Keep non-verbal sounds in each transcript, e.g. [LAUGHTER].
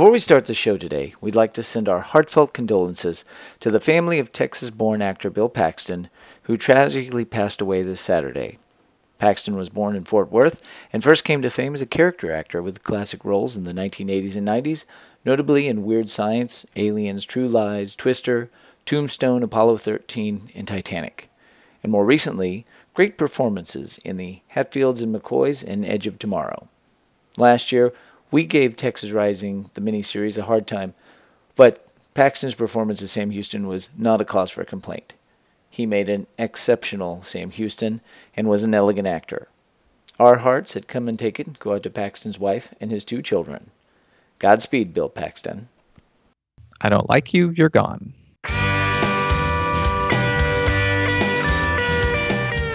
Before we start the show today, we'd like to send our heartfelt condolences to the family of Texas born actor Bill Paxton, who tragically passed away this Saturday. Paxton was born in Fort Worth and first came to fame as a character actor with classic roles in the 1980s and 90s, notably in Weird Science, Aliens, True Lies, Twister, Tombstone, Apollo 13, and Titanic. And more recently, great performances in the Hatfields and McCoys and Edge of Tomorrow. Last year, we gave Texas Rising, the miniseries, a hard time, but Paxton's performance as Sam Houston was not a cause for complaint. He made an exceptional Sam Houston and was an elegant actor. Our hearts at Come and Take It go out to Paxton's wife and his two children. Godspeed, Bill Paxton. I don't like you, you're gone.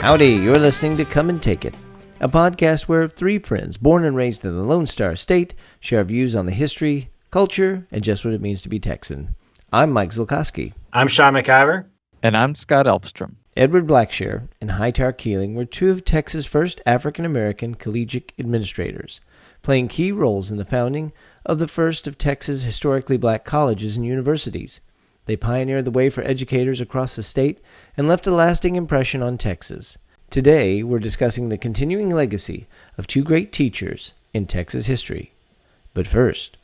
Howdy, you're listening to Come and Take It, a podcast where three friends born and raised in the Lone Star State share views on the history, culture, and just what it means to be Texan. I'm Mike Zolkowski. I'm Sean McIver. And I'm Scott Elfstrom. Edward Blackshear and Hightower Kealing were two of Texas' first African American collegiate administrators, playing key roles in the founding of the first of Texas' historically black colleges and universities. They pioneered the way for educators across the state and left a lasting impression on Texas. Today, we're discussing the continuing legacy of two great teachers in Texas history. But first,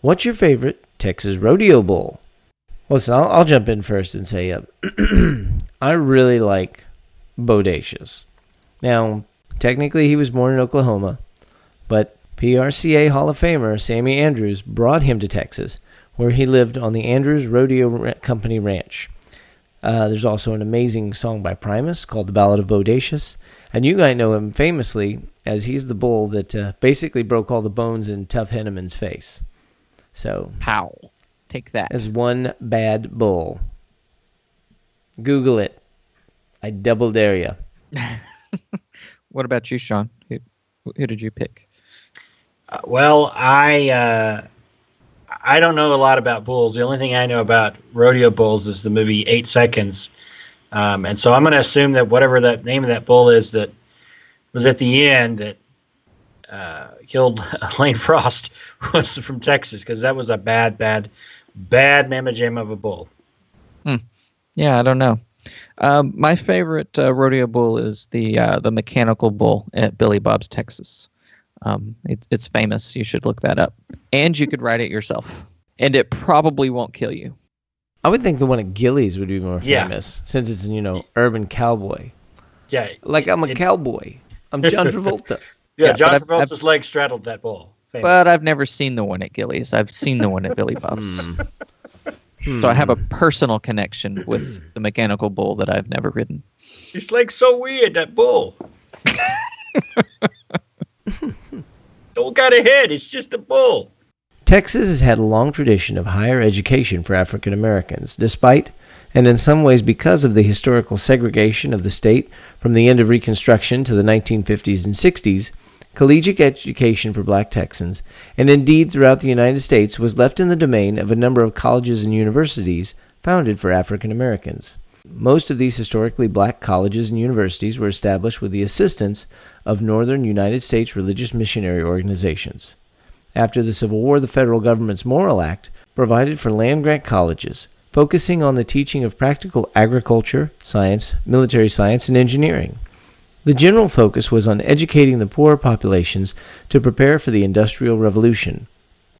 what's your favorite Texas rodeo bull? Listen, I'll, I'll jump in first and say uh, [CLEARS THROAT] I really like Bodacious. Now, technically, he was born in Oklahoma, but PRCA Hall of Famer Sammy Andrews brought him to Texas, where he lived on the Andrews Rodeo Company Ranch. Uh, there's also an amazing song by Primus called The Ballad of Bodacious. And you guys know him famously as he's the bull that uh, basically broke all the bones in Tuff Hedeman's face. So, how? Take that. As one bad bull. Google it. I double dare you. [LAUGHS] what about you, Sean? Who, who did you pick? Uh, well, I uh, I don't know a lot about bulls. The only thing I know about rodeo bulls is the movie Eight Seconds, um, and so I'm going to assume that whatever that name of that bull is that was at the end that uh, killed [LAUGHS] Lane Frost [LAUGHS] was from Texas because that was a bad, bad, bad mamma jam of a bull. Hmm. Yeah, I don't know. Um, my favorite uh, rodeo bull is the uh, the mechanical bull at Billy Bob's, Texas. Um, it, it's famous. You should look that up. And you could write it yourself. And it probably won't kill you. I would think the one at Gilley's would be more famous since it's you know urban cowboy. Yeah, like I'm a it, cowboy. I'm John [LAUGHS] Travolta. yeah, yeah, John Travolta's I've, legs straddled that bull. Famous. But I've never seen the one at Gilley's. I've seen the one at Billy [LAUGHS] Bob's. Hmm. So I have a personal connection with the mechanical bull that I've never ridden. His legs so weird, that bull. [LAUGHS] Don't got a head. It's just a bull. Texas has had a long tradition of higher education for African Americans, despite, and in some ways because of the historical segregation of the state from the end of Reconstruction to the 1950s and 60s. Collegiate education for black Texans, and indeed throughout the United States, was left in the domain of a number of colleges and universities founded for African Americans. Most of these historically black colleges and universities were established with the assistance of northern United States religious missionary organizations. After the Civil War, the federal government's Morrill Act provided for land grant colleges, focusing on the teaching of practical agriculture, science, military science, and engineering. The general focus was on educating the poorer populations to prepare for the Industrial Revolution.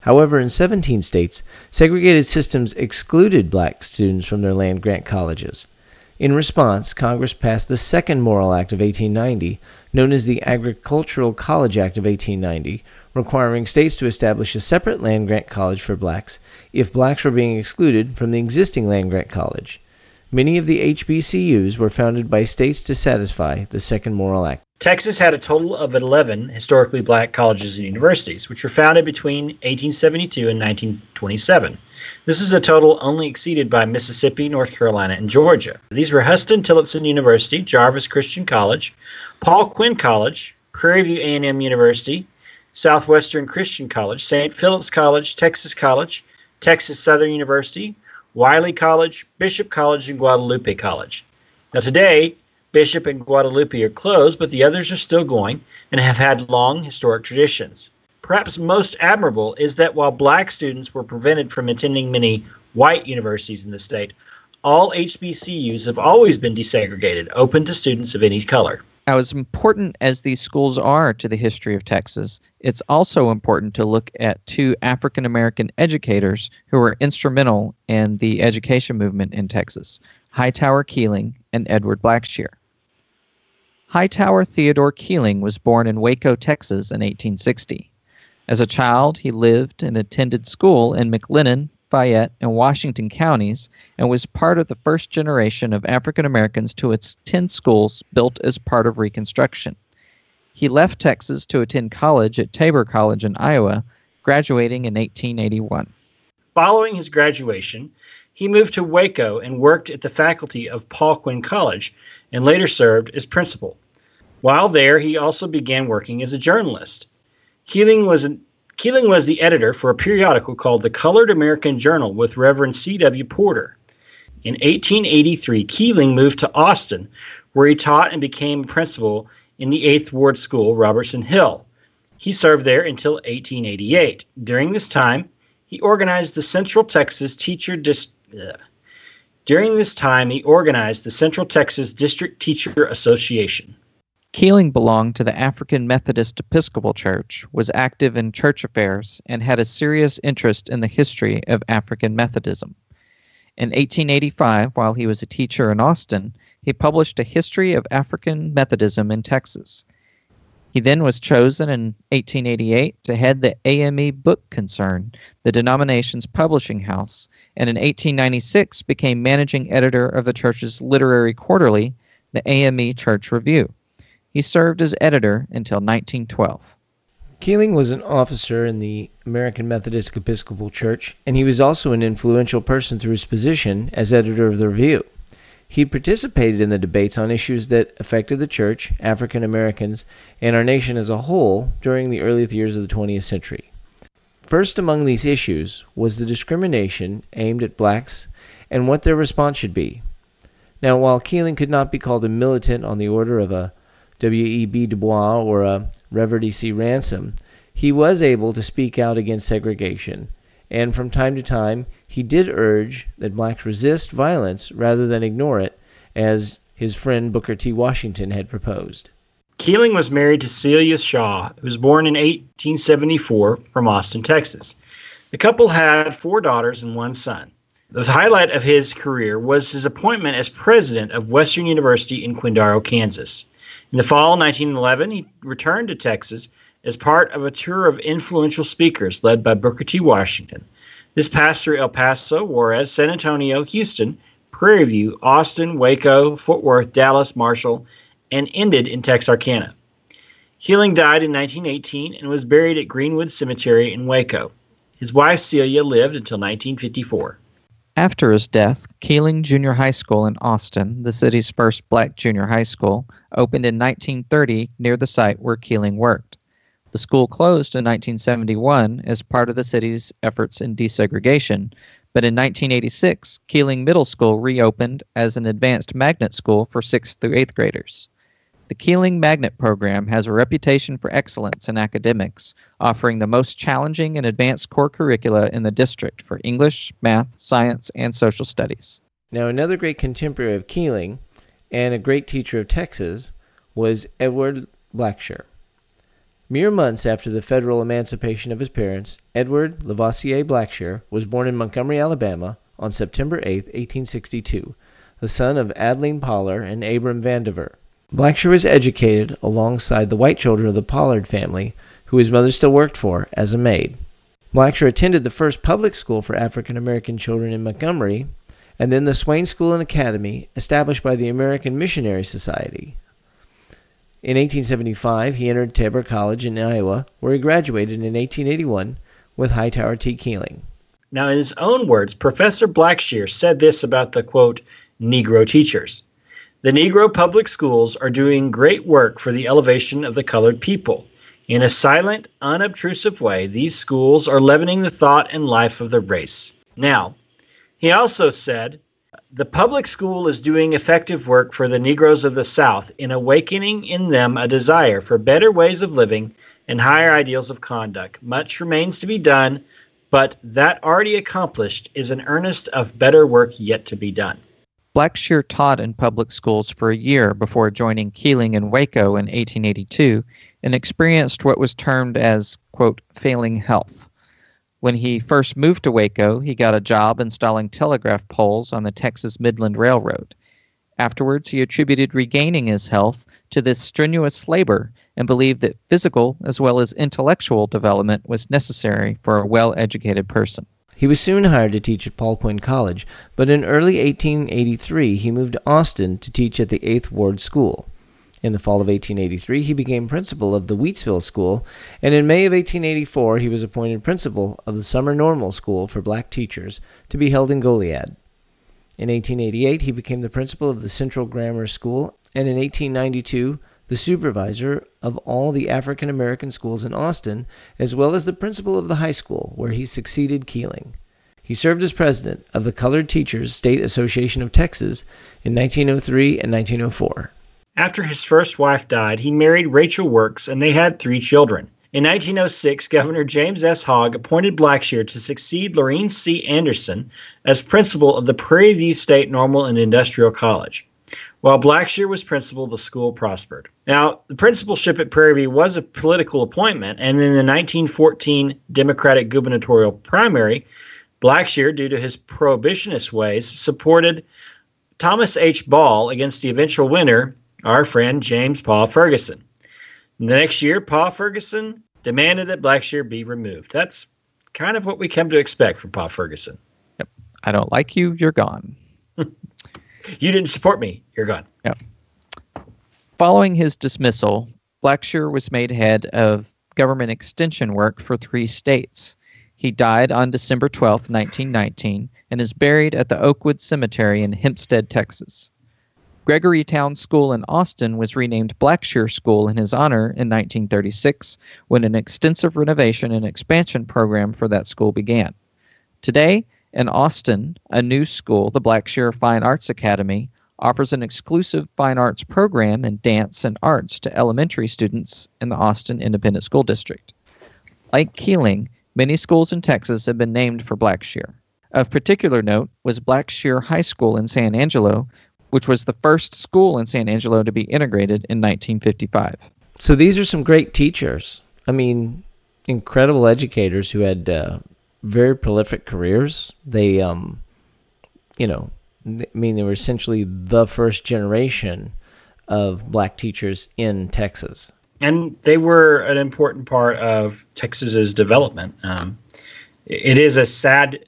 However, in 17 states, segregated systems excluded black students from their land grant colleges. In response, Congress passed the second Morrill Act of 1890, known as the Agricultural College Act of 1890, requiring states to establish a separate land grant college for blacks if blacks were being excluded from the existing land grant college. Many of the HBCUs were founded by states to satisfy the second Morrill Act. Texas had a total of 11 historically black colleges and universities, which were founded between 1872 and 1927. This is a total only exceeded by Mississippi, North Carolina, and Georgia. These were Huston Tillotson University, Jarvis Christian College, Paul Quinn College, Prairie View A&M University, Southwestern Christian College, St. Philip's College, Texas College, Texas Southern University, Wiley College, Bishop College, and Guadalupe College. Now today, Bishop and Guadalupe are closed, but the others are still going and have had long historic traditions. perhaps most admirable is that while black students were prevented from attending many white universities in the state, all HBCUs have always been desegregated, open to students of any color. Now, as important as these schools are to the history of Texas, it's also important to look at two African American educators who were instrumental in the education movement in Texas Hightower Kealing and Edward Blackshear. Hightower Theodore Kealing was born in Waco, Texas in 1860. As a child, he lived and attended school in McLennan, Fayette, and Washington counties and was part of the first generation of African Americans to attend schools built as part of Reconstruction. He left Texas to attend college at Tabor College in Iowa, graduating in 1881. Following his graduation, he moved to Waco and worked at the faculty of Paul Quinn College and later served as principal. While there, he also began working as a journalist. Kealing was an, Kealing was the editor for a periodical called the Colored American Journal with Reverend C.W. Porter. In 1883, Kealing moved to Austin, where he taught and became principal in the 8th Ward School, Robertson Hill. He served there until 1888. During this time, he organized the Central Texas Teacher Dis- During this time, he organized the Central Texas District Teacher Association. Kealing belonged to the African Methodist Episcopal Church, was active in church affairs, and had a serious interest in the history of African Methodism. In 1885, while he was a teacher in Austin, he published a history of African Methodism in Texas. He then was chosen in 1888 to head the AME Book Concern, the denomination's publishing house, and in 1896 became managing editor of the church's literary quarterly, the AME Church Review. He served as editor until 1912. Kealing was an officer in the American Methodist Episcopal Church, and he was also an influential person through his position as editor of the Review. He participated in the debates on issues that affected the church, African Americans, and our nation as a whole during the early years of the 20th century. First among these issues was the discrimination aimed at blacks and what their response should be. Now, while Kealing could not be called a militant on the order of a W.E.B. Du Bois or a Reverdy C. Ransom, he was able to speak out against segregation, and from time to time he did urge that blacks resist violence rather than ignore it, as his friend Booker T. Washington had proposed. Kealing was married to Celia Shaw, who was born in 1874 from Austin, Texas. The couple had four daughters and one son. The highlight of his career was his appointment as president of Western University in Quindaro, Kansas. In the fall of 1911, he returned to Texas as part of a tour of influential speakers led by Booker T. Washington. This passed through El Paso, Juarez, San Antonio, Houston, Prairie View, Austin, Waco, Fort Worth, Dallas, Marshall, and ended in Texarkana. Kealing died in 1918 and was buried at Greenwood Cemetery in Waco. His wife Celia lived until 1954. After his death, Kealing Junior High School in Austin, the city's first black junior high school, opened in 1930 near the site where Kealing worked. The school closed in 1971 as part of the city's efforts in desegregation, but in 1986, Kealing Middle School reopened as an advanced magnet school for 6th through 8th graders. The Kealing Magnet Program has a reputation for excellence in academics, offering the most challenging and advanced core curricula in the district for English, math, science, and social studies. Now, another great contemporary of Kealing and a great teacher of Texas was Edward Blackshear. Mere months after the federal emancipation of his parents, Edward Lavoisier Blackshear was born in Montgomery, Alabama on September 8, 1862, the son of Adeline Pollard and Abram Vandiver. Blackshear was educated alongside the white children of the Pollard family, who his mother still worked for as a maid. Blackshear attended the first public school for African American children in Montgomery, and then the Swayne School and Academy, established by the American Missionary Society. In 1875, he entered Tabor College in Iowa, where he graduated in 1881 with Hightower T. Kealing. Now, in his own words, Professor Blackshear said this about the quote, Negro teachers. The Negro public schools are doing great work for the elevation of the colored people. In a silent, unobtrusive way, these schools are leavening the thought and life of the race. Now, he also said, the public school is doing effective work for the Negroes of the South in awakening in them a desire for better ways of living and higher ideals of conduct. Much remains to be done, but that already accomplished is an earnest of better work yet to be done. Blackshear taught in public schools for a year before joining Kealing in Waco in 1882 and experienced what was termed as, quote, failing health. When he first moved to Waco, he got a job installing telegraph poles on the Texas Midland Railroad. Afterwards, he attributed regaining his health to this strenuous labor and believed that physical as well as intellectual development was necessary for a well educated person. He was soon hired to teach at Paul Quinn College, but in early 1883 he moved to Austin to teach at the Eighth Ward School. In the fall of 1883, he became principal of the Wheatsville School, and in May of 1884, he was appointed principal of the Summer Normal School for black teachers to be held in Goliad. In 1888, he became the principal of the Central Grammar School, and in 1892, the supervisor of all the African American schools in Austin, as well as the principal of the high school, where he succeeded Kealing. He served as president of the Colored Teachers State Association of Texas in 1903 and 1904. After his first wife died, he married Rachel Works and they had three children. In 1906, Governor James S. Hogg appointed Blackshear to succeed Laurine C. Anderson as principal of the Prairie View State Normal and Industrial College. While Blackshear was principal, the school prospered. Now, the principalship at Prairie View was a political appointment, and in the 1914 Democratic gubernatorial primary, Blackshear, due to his prohibitionist ways, supported Thomas H. Ball against the eventual winner, our friend James Paul Ferguson. The next year, Paul Ferguson demanded that Blackshear be removed. That's kind of what we come to expect from Paul Ferguson. Yep. I don't like you, you're gone. [LAUGHS] You didn't support me. You're gone. Yep. Following his dismissal, Blackshear was made head of government extension work for three states. He died on December 12, 1919, and is buried at the Oakwood Cemetery in Hempstead, Texas. Gregorytown School in Austin was renamed Blackshear School in his honor in 1936 when an extensive renovation and expansion program for that school began. Today, in Austin, a new school, the Blackshear Fine Arts Academy, offers an exclusive fine arts program in dance and arts to elementary students in the Austin Independent School District. Like Kealing, many schools in Texas have been named for Blackshear. Of particular note was Blackshear High School in San Angelo, which was the first school in San Angelo to be integrated in 1955. So these are some great teachers. I mean, incredible educators who had uh, very prolific careers. They, um, you know, I mean, they were essentially the first generation of black teachers in Texas. And they were an important part of Texas's development. Um, it is a sad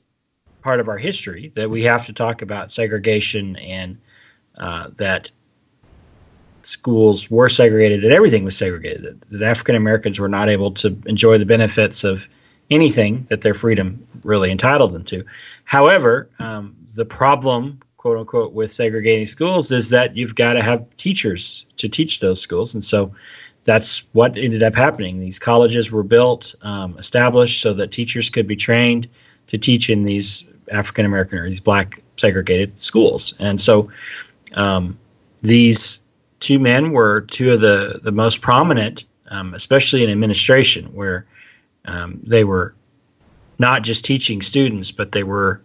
part of our history that we have to talk about segregation and uh, that schools were segregated, that everything was segregated, that, that African Americans were not able to enjoy the benefits of anything that their freedom really entitled them to. However, um, the problem, quote unquote, with segregating schools is that you've got to have teachers to teach those schools. And so that's what ended up happening. These colleges were built, um, established so that teachers could be trained to teach in these African American or these black segregated schools. And so um, these two men were two of the, the most prominent, um, especially in administration, where um, they were not just teaching students, but they were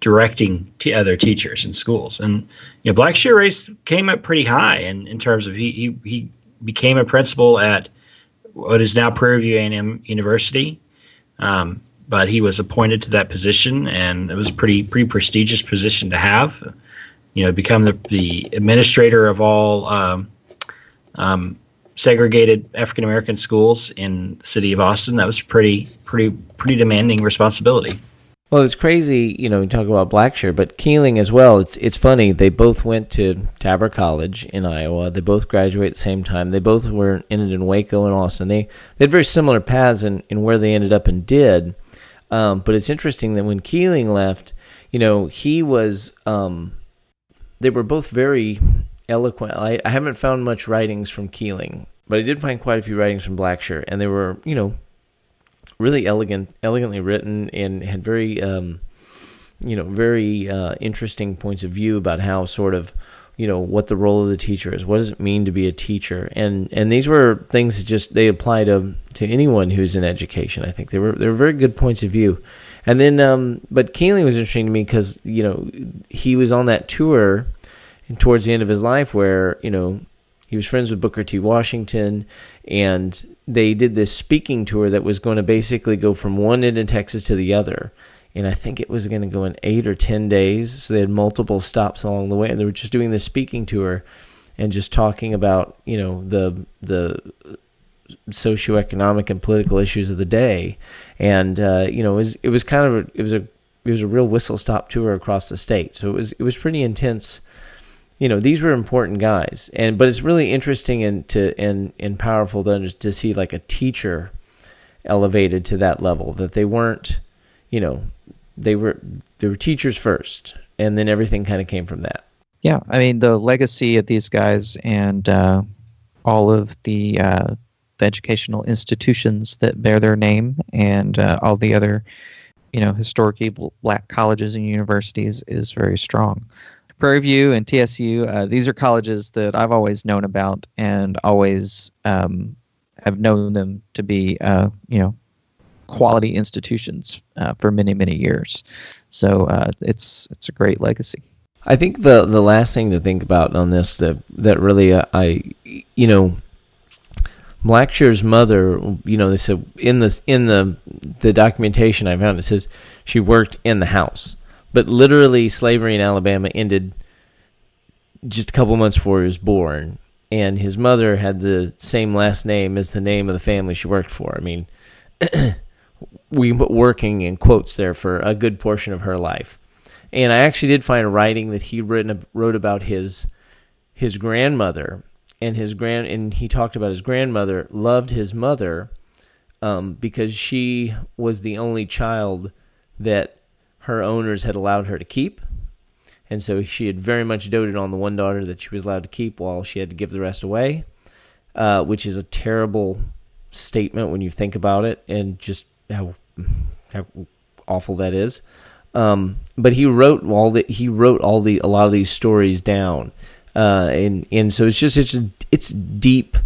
directing t- other teachers in schools. And you know, Blackshear race came up pretty high in, in terms of he, he he became a principal at what is now Prairie View A&M University. Um, but he was appointed to that position, and it was a pretty pretty prestigious position to have. You know, become the the administrator of all um, um, segregated African American schools in the city of Austin. That was pretty pretty pretty demanding responsibility. Well, it's crazy, you know, you talk about Blackshear, but Kealing as well. It's it's funny. They both went to Tabor College in Iowa. They both graduated at the same time. They both were ended in Waco and Austin. They they had very similar paths in, in where they ended up and did. Um, but it's interesting that when Kealing left, you know, he was. Um, they were both very eloquent. I, I haven't found much writings from Kealing, but I did find quite a few writings from Blackshear, and they were, you know, really elegant, elegantly written, and had very, um, you know, very uh, interesting points of view about how sort of you know what the role of the teacher is. What does it mean to be a teacher? And and these were things that just they apply to to anyone who's in education. I think they were they were very good points of view. And then, um, but Kealing was interesting to me because you know he was on that tour towards the end of his life where you know he was friends with Booker T. Washington, and they did this speaking tour that was going to basically go from one end of Texas to the other and I think it was going to go in eight or ten days. So they had multiple stops along the way, and they were just doing this speaking tour and just talking about you know the the socioeconomic and political issues of the day, and uh, you know it was it was kind of a, it was a it was a real whistle stop tour across the state. So it was it was pretty intense. You know these were important guys, and but it's really interesting and to and and powerful to to see like a teacher elevated to that level that they weren't you know they were they were teachers first, and then everything kind of came from that. Yeah, I mean the legacy of these guys and uh, all of the uh, the educational institutions that bear their name and uh, all the other you know historically black colleges and universities is very strong. Prairie View and TSU, uh, these are colleges that I've always known about and always um, have known them to be, uh, you know, quality institutions uh, for many many years. So uh, it's it's a great legacy. I think the the last thing to think about on this that that really uh, I you know Blackshear's mother you know they said in the in the the documentation I found it says she worked in the house. But literally slavery in Alabama ended just a couple months before he was born. And his mother had the same last name as the name of the family she worked for. I mean [COUGHS] we put working in quotes there for a good portion of her life. And I actually did find a writing that he written, wrote about his his grandmother and his grand and he talked about his grandmother loved his mother um, because she was the only child that her owners had allowed her to keep. And so she had very much doted on the one daughter that she was allowed to keep while she had to give the rest away, uh, which is a terrible statement when you think about it and just how how awful that is. Um, but he wrote all the he wrote all the a lot of these stories down, uh, and and so it's just it's it's deep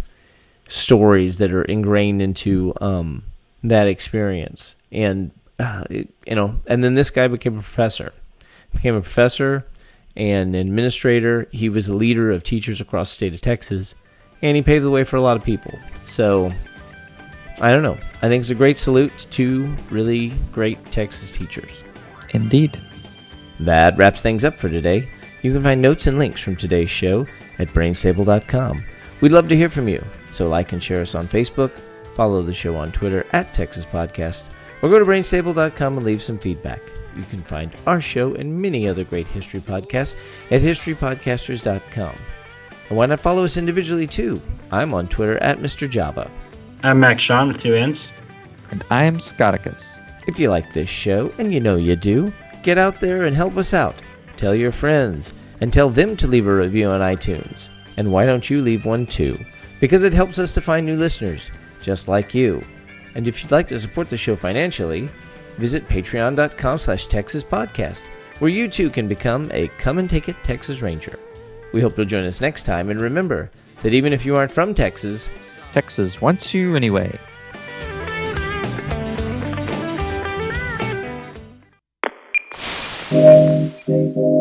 stories that are ingrained into um, that experience, and uh, it, you know, and then this guy became a professor, became a professor and administrator. He was a leader of teachers across the state of Texas, and he paved the way for a lot of people. So I don't know. I think it's a great salute to really great Texas teachers. Indeed. That wraps things up for today. You can find notes and links from today's show at brainstable.com. We'd love to hear from you, so like and share us on Facebook, follow the show on Twitter at Texas Podcast, or go to brainstable.com and leave some feedback. You can find our show and many other great history podcasts at historypodcasters.com. And why not follow us individually too? I'm on Twitter at Mr. Java. I'm Max Sean with two N's. And I'm Scotticus. If you like this show, and you know you do, get out there and help us out tell your friends, and tell them to leave a review on iTunes. And why don't you leave one too? Because it helps us to find new listeners, just like you. And if you'd like to support the show financially, visit patreon.com slash Texas Podcast, where you too can become a Come and Take It Texas Ranger. We hope you'll join us next time, and remember that even if you aren't from Texas, Texas wants you anyway. Yeah. Thank you.